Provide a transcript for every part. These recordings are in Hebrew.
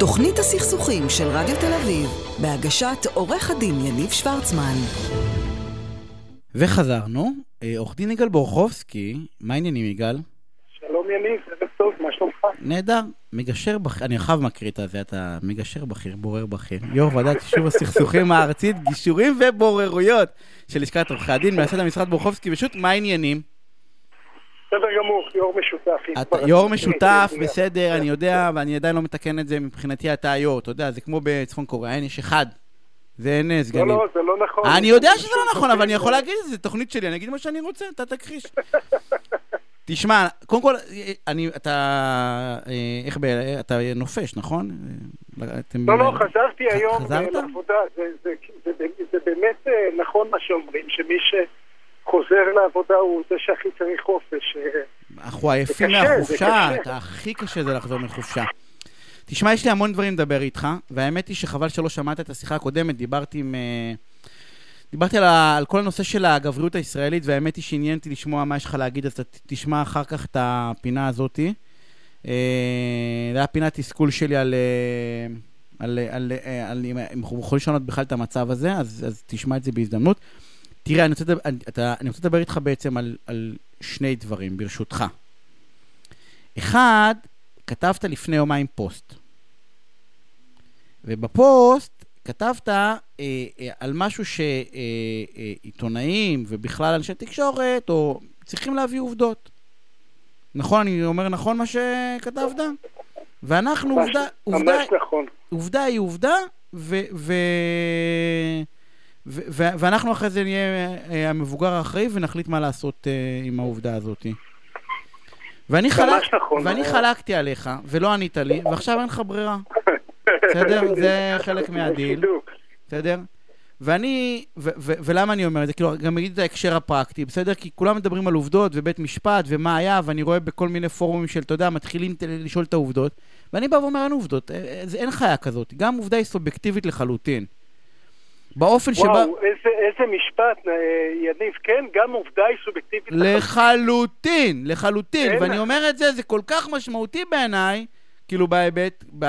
תוכנית הסכסוכים של רדיו תל אביב, בהגשת עורך הדין יניב שוורצמן. וחזרנו, אה, עורך דין יגאל בורחובסקי, מה העניינים יגאל? שלום יניב, ערב טוב, מה שלומך? נהדר, מגשר בכיר, אני עכשיו מקריא את זה, אתה מגשר בכיר, בורר בכיר, יו"ר ועדת יישוב הסכסוכים הארצית, גישורים ובוררויות של לשכת עורכי הדין, מייסד המשרד בורחובסקי, פשוט מה העניינים? בסדר גמור, יו"ר משותף. אתה יו"ר משותף, בסדר, אני יודע, ואני עדיין לא מתקן את זה, מבחינתי אתה היו"ר, אתה יודע, זה כמו בצפון קוריאה, אין, יש אחד, ואין אה, לא, סגנים. לא, זה לא נכון. אני יודע שזה לא נכון, אבל אני יכול להגיד את זה, תוכנית שלי, אני אגיד מה שאני רוצה, אתה תכחיש. תשמע, קודם כל, אני, אתה, אה, איך ב... אתה נופש, נכון? אה, אתם- לא, לא, חזרתי היום? לעבודה. זה- זה- זה- זה באמת נכון מה שאומרים, שמי שחוזר לעבודה הוא זה שהכי צריך חופש. אה, אנחנו עייפים מהחופשה. אתה הכי קשה זה לחזור מחופשה. תשמע, יש לי המון דברים לדבר איתך, והאמת היא שחבל שלא שמעת את השיחה הקודמת, דיברתי עם... אה, דיברתי על, ה, על כל הנושא של הגבריות הישראלית, והאמת היא שעניין אותי לשמוע מה יש לך להגיד, אז אתה תשמע אחר כך את הפינה הזאתי. אה, זה היה פינת תסכול שלי על... אה, על, על, על, על אם אם אנחנו יכולים לשנות בכלל את המצב הזה, אז, אז תשמע את זה בהזדמנות. תראה, אני רוצה, אתה, אני רוצה לדבר איתך בעצם על, על שני דברים, ברשותך. אחד, כתבת לפני יומיים פוסט. ובפוסט כתבת אה, אה, על משהו שעיתונאים ובכלל אנשי תקשורת או צריכים להביא עובדות. נכון? אני אומר נכון מה שכתבת? ואנחנו, ממש- עובדה, עובדה, ממש נכון. עובדה היא עובדה, ו... ו... ואנחנו אחרי זה נהיה אה, המבוגר האחראי ונחליט מה לעשות אה, עם העובדה הזאת. ואני, חלק, נכון. ואני חלקתי עליך, ולא ענית לי, ועכשיו אין לך ברירה, בסדר? זה חלק מהדיל. בסדר? ואני, ו- ו- ולמה אני אומר את זה? כאילו, גם אגיד את ההקשר הפרקטי, בסדר? כי כולם מדברים על עובדות ובית משפט ומה היה, ואני רואה בכל מיני פורומים של, אתה יודע, מתחילים לשאול את העובדות, ואני בא ואומר, אין עובדות, אה, אין חיה כזאת. גם עובדה היא סובייקטיבית לחלוטין. באופן שבה... וואו, איזה, איזה משפט, אה, יניב. כן, גם עובדה היא סובייקטיבית. לחלוטין, לחלוטין. ואני אומר את זה, זה כל כך משמעותי בעיניי, כאילו בהיבט, ב...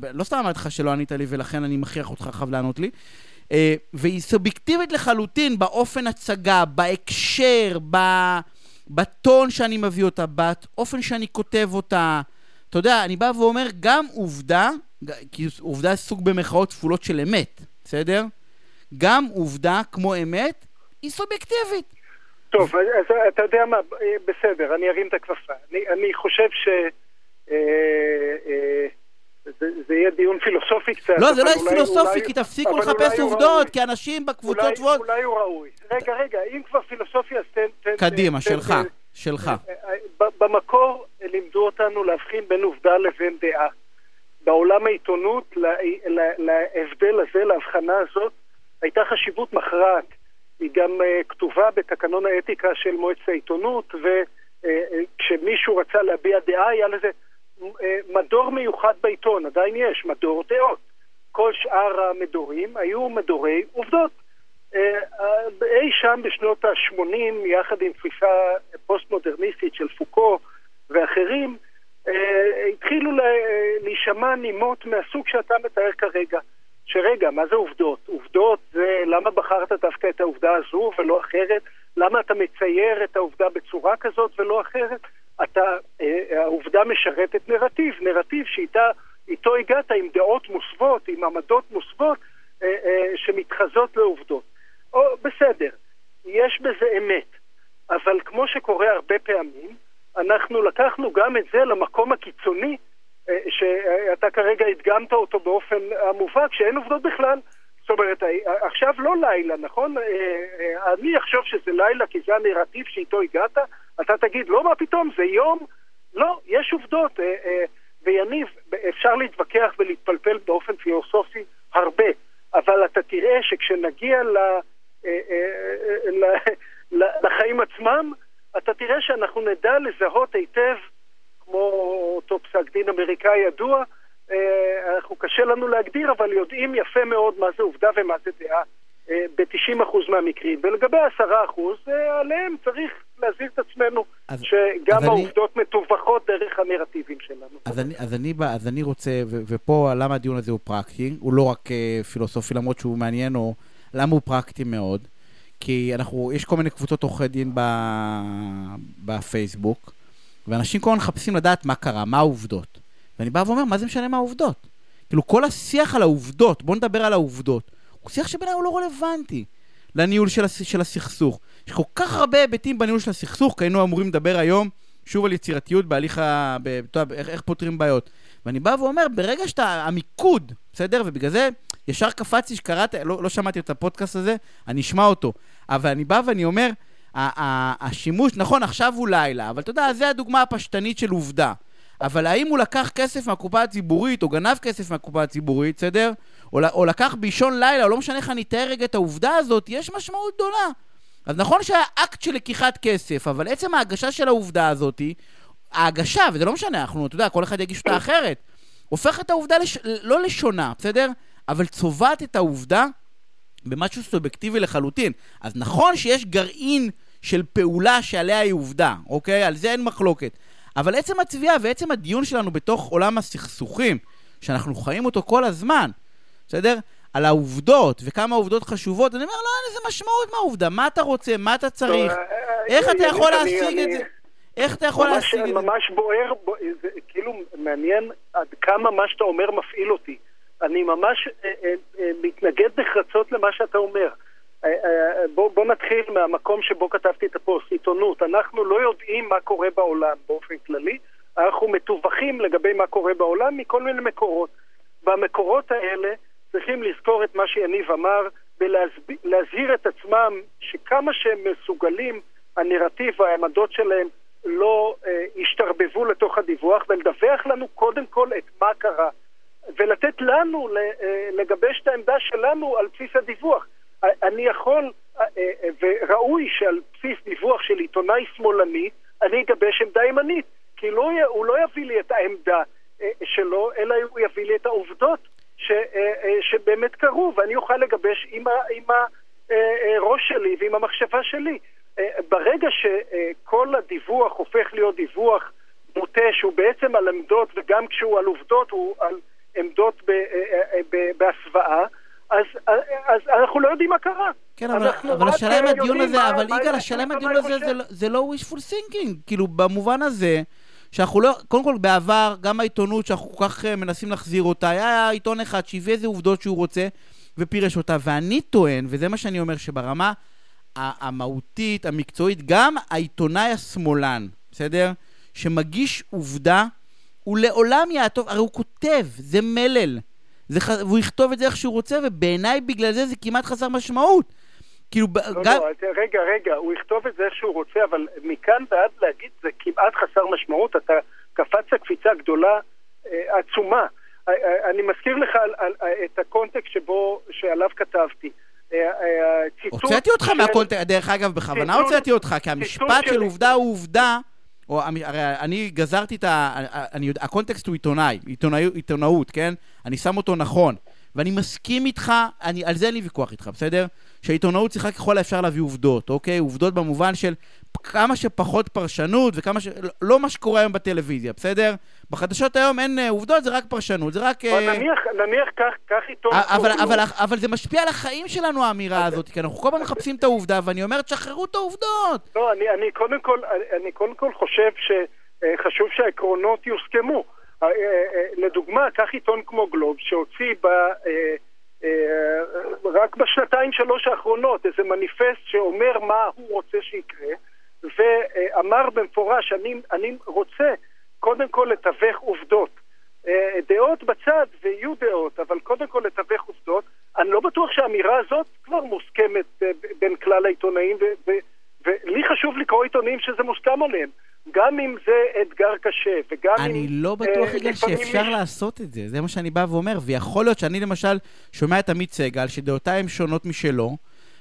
ב... לא סתם אמרתי לך שלא ענית לי ולכן אני מכריח אותך עכשיו לענות לי. אה, והיא סובייקטיבית לחלוטין באופן הצגה, בהקשר, ב... בטון שאני מביא אותה, באופן שאני כותב אותה. אתה יודע, אני בא ואומר, גם עובדה, כי עובדה זה סוג במרכאות כפולות של אמת, בסדר? גם עובדה, כמו אמת, היא סובייקטיבית. טוב, אז אתה יודע מה, אה, בסדר, אני ארים את הכפפה. אני, אני חושב ש... אה, אה, זה, זה יהיה דיון פילוסופי קצת. לא, זה לא אולי- פילוסופי, אולי- כי תפסיקו לחפש עובדות. כי אנשים בקבוצות אולי. אולי הוא ראוי. רגע, רגע, אם כבר פילוסופיה, אז תן... תן קדימה, תן- שלך, תן- שלך. במקור לימדו אותנו להבחין בין עובדה לבין דעה. בעולם העיתונות, לה- לה- להבדל הזה, להבחנה הזאת, הייתה חשיבות מכרעת. היא גם אה, כתובה בתקנון האתיקה של מועצת העיתונות, וכשמישהו רצה להביע דעה, היה לזה אה, מדור מיוחד בעיתון, עדיין יש, מדור דעות. כל שאר המדורים היו מדורי עובדות. אה, אה, אי שם בשנות ה-80, יחד עם תפיסה פוסט-מודרניסטית של פוקו ואחרים, אה, התחילו ל- להישמע נימות מהסוג שאתה מתאר כרגע. שרגע, מה זה עובדות? עובדות זה למה בחרת דווקא את העובדה הזו ולא אחרת? למה אתה מצייר את העובדה בצורה כזאת ולא אחרת? אתה, אה, העובדה משרתת נרטיב, נרטיב שאיתה איתו הגעת עם דעות מוסוות, עם עמדות מוסוות אה, אה, שמתחזות לעובדות. או, בסדר, יש בזה אמת, אבל כמו שקורה הרבה פעמים, אנחנו לקחנו גם את זה למקום הקיצוני שאתה כרגע הדגמת אותו באופן המובהק, שאין עובדות בכלל. זאת אומרת, אה, עכשיו לא לילה, נכון? אה, אה, אני אחשוב שזה לילה כי זה הנרטיב שאיתו הגעת, אתה תגיד, לא, מה פתאום, זה יום? לא, יש עובדות. ויניב, אפשר להתווכח ולהתפלפל באופן פילוסופי הרבה, אבל אתה תראה שכשנגיע ל, לחיים עצמם, אתה תראה שאנחנו נדע לזהות היטב, כמו אותו פסק דין אמריקאי ידוע, אנחנו קשה לנו להגדיר, אבל יודעים יפה מאוד מה זה עובדה ומה זה דעה אה, ב-90% מהמקרים. ולגבי 10%, אה, עליהם צריך להזהיר את עצמנו אז- שגם אז אני- העובדות מתווכות דרך הנרטיבים שלנו. אז אני, אז אני, אז אני רוצה, ו, ופה למה הדיון הזה הוא פרקטי, הוא לא רק אה, פילוסופי למרות שהוא מעניין, או למה הוא פרקטי מאוד? כי אנחנו, יש כל מיני קבוצות עורכי דין ב, בפייסבוק, ואנשים כל הזמן מחפשים לדעת מה קרה, מה העובדות. ואני בא ואומר, מה זה משנה מה העובדות? כאילו, כל השיח על העובדות, בואו נדבר על העובדות, הוא שיח שבעיניי הוא לא רלוונטי לניהול של, הס, של הסכסוך. יש כל כך הרבה היבטים בניהול של הסכסוך, כי היינו אמורים לדבר היום שוב על יצירתיות בהליך ה... ב, יודע, איך, איך פותרים בעיות. ואני בא ואומר, ברגע שאתה, המיקוד, בסדר? ובגלל זה ישר קפצתי שקראת, לא, לא שמעתי את הפודקאסט הזה, אני אשמע אותו. אבל אני בא ואני אומר, השימוש, נכון, עכשיו הוא לילה, אבל אתה יודע, זו הדוגמה הפשטנית של עובדה. אבל האם הוא לקח כסף מהקופה הציבורית, או גנב כסף מהקופה הציבורית, בסדר? או, או לקח באישון לילה, או לא משנה איך אני אתאר רגע את העובדה הזאת, יש משמעות גדולה. אז נכון שהיה אקט של לקיחת כסף, אבל עצם ההגשה של העובדה הזאת, ההגשה, וזה לא משנה, אנחנו, אתה יודע, כל אחד יגיש אותה אחרת, הופך את העובדה לש... לא לשונה, בסדר? אבל צובעת את העובדה במשהו סובייקטיבי לחלוטין. אז נכון שיש גרעין של פעולה שעליה היא עובדה, אוקיי? על זה אין מחלוקת. אבל עצם התביעה ועצם הדיון שלנו בתוך עולם הסכסוכים, שאנחנו חיים אותו כל הזמן, בסדר? על העובדות, וכמה העובדות חשובות, אני אומר, לא, אין לזה משמעות מהעובדה, מה אתה רוצה, מה אתה צריך, איך אתה יכול אני- להשיג את זה? איך אתה יכול להשיג את זה? ממש בוער, זה כאילו מעניין עד כמה מה שאתה אומר מפעיל אותי. אני ממש אה, אה, אה, מתנגד נחרצות למה שאתה אומר. אה, אה, בוא, בוא נתחיל מהמקום שבו כתבתי את הפוסט, עיתונות. אנחנו לא יודעים מה קורה בעולם באופן כללי, אנחנו מתווכים לגבי מה קורה בעולם מכל מיני מקורות. במקורות האלה צריכים לזכור את מה שיניב אמר ולהזהיר את עצמם שכמה שהם מסוגלים, הנרטיב והעמדות שלהם לא אה, ישתרבבו לתוך הדיווח ולדווח לנו קודם כל את מה קרה ולתת לנו אה, לגבש את העמדה שלנו על בסיס הדיווח. אני יכול, אה, אה, וראוי שעל בסיס דיווח של עיתונאי שמאלני, אני אגבש עמדה ימנית, כי לא, הוא לא יביא לי את העמדה אה, שלו, אלא הוא יביא לי את העובדות ש, שבאמת קרו, ואני אוכל לגבש עם, ה, עם הראש שלי ועם המחשבה שלי. ברגע שכל הדיווח הופך להיות דיווח מוטה שהוא בעצם על עמדות, וגם כשהוא על עובדות הוא על עמדות אה, אה, בהסוואה, אז, אה, אז אנחנו לא יודעים מה קרה. כן, אבל, אבל השאלה אם אה, הדיון הזה, מה- אבל יגאל, השאלה אם מה הדיון הזה. זה זה לא wishful thinking, כאילו, במובן הזה, שאנחנו לא, קודם כל בעבר, גם העיתונות שאנחנו כל כך אה, מנסים להחזיר אותה, היה עיתון אחד שהביא איזה עובדות שהוא רוצה ופירש אותה, ואני טוען, וזה מה שאני אומר, שברמה המהותית, המקצועית, גם העיתונאי השמאלן, בסדר? שמגיש עובדה, הוא לעולם יעטוף, הרי הוא כותב, זה מלל. זה ח... והוא יכתוב את זה איך שהוא רוצה, ובעיניי בגלל זה זה כמעט חסר משמעות. כאילו, לא, גם... לא, רגע, רגע, הוא יכתוב את זה איך שהוא רוצה, אבל מכאן ועד להגיד זה כמעט חסר משמעות, אתה קפצת קפיצה גדולה אה, עצומה. אה, אה, אני מזכיר לך על, על, על, את הקונטקסט שבו, שעליו כתבתי. אה, אה, ציטוט הוצאתי אותך של- מהקונטקסט, דרך אגב, בכוונה הוצאתי אותך, כי המשפט של- עובדה הוא עובדה, או הרי אני גזרתי את ה... אני, יודע- הקונטקסט הוא עיתונאי, עיתונאי, עיתונאות, כן? אני שם אותו נכון. ואני מסכים איתך, אני, על זה אין לי ויכוח איתך, בסדר? שהעיתונאות צריכה ככל האפשר להביא עובדות, אוקיי? עובדות במובן של כמה שפחות פרשנות וכמה ש... לא- מה שקורה היום בטלוויזיה, בסדר? בחדשות היום אין אה, עובדות, זה רק פרשנות, זה רק... אה, נניח, נניח כך עיתון... אבל, אבל. אבל זה משפיע על החיים שלנו, האמירה הזאת, כי אנחנו כל פעם מחפשים את העובדה, ואני אומר, תשחררו את העובדות. לא, אני, אני, קודם כל, אני קודם כל חושב שחשוב שהעקרונות יוסכמו. אה, אה, אה, לדוגמה, קח עיתון כמו גלוב, שהוציא ב, רק בשנתיים שלוש האחרונות איזה מניפסט שאומר מה הוא רוצה שיקרה, ואמר במפורש, אני, אני רוצה קודם כל לתווך עובדות. אה, דעות בצד, ויהיו דעות, אבל קודם כל לתווך עובדות. אני לא בטוח שהאמירה הזאת כבר מוסכמת אה, בין כלל העיתונאים, ולי חשוב לקרוא עיתונים שזה מוסכם עליהם. גם אם זה אתגר קשה, וגם אם... אני לא בטוח, אה, יגאל, לפעמים שאפשר יש- לעשות את זה. זה מה שאני בא ואומר. ויכול להיות שאני למשל שומע את עמית סגל, שדעותיי הן שונות משלו,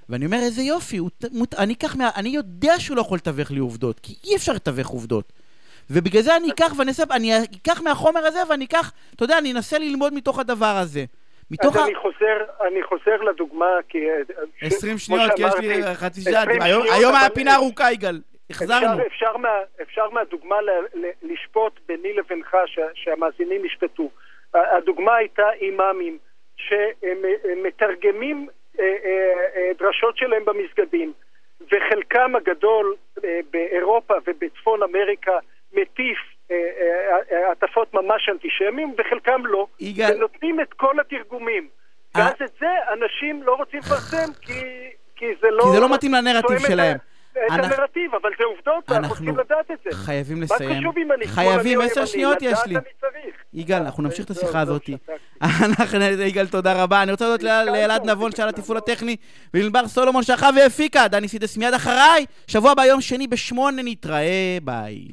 ואני אומר, איזה יופי, הוא, מות, אני, אקח מה, אני יודע שהוא לא יכול לתווך לי עובדות, כי אי אפשר לתווך עובדות. ובגלל זה אני אקח ואני אעשה, אני אקח מהחומר הזה ואני אקח, אתה יודע, אני אנסה ללמוד מתוך הדבר הזה. מתוך אז ה... אני חוזר, אני חוזר לדוגמה, כי... אה, ש- 20 כמו שניות, כי יש לי שאמרתי, חצי שעה. 20 היום היום היה פינה ארוכה, יגאל. החזרנו. אפשר, אפשר, מה, אפשר מהדוגמה ל, ל, לשפוט ביני לבינך, ש, שהמאזינים ישפטו. הדוגמה הייתה אימאמים שמתרגמים אה, אה, אה, דרשות שלהם במסגדים, וחלקם הגדול באירופה ובצפון אמריקה מטיף הטפות ממש אנטישמיים, וחלקם לא. יגאל... ונותנים את כל התרגומים. ואז את זה אנשים לא רוצים לפרסם, כי, כי זה לא... כי זה לא מתאים לנרטיב שלהם. את הנרטיב, אבל זה עובדות, אנחנו צריכים לדעת את זה. חייבים לסיים. מה חשוב אם אני חייבים, עשר שניות יש לי. יגאל, אנחנו נמשיך את השיחה הזאת. יגאל, תודה רבה. אני רוצה להודות לאלעד נבון שעל התפעול הטכני, ולנבר סולומון שערכה והפיקה. דני סידס מיד אחריי. שבוע הבא יום שני בשמונה נתראה, ביי.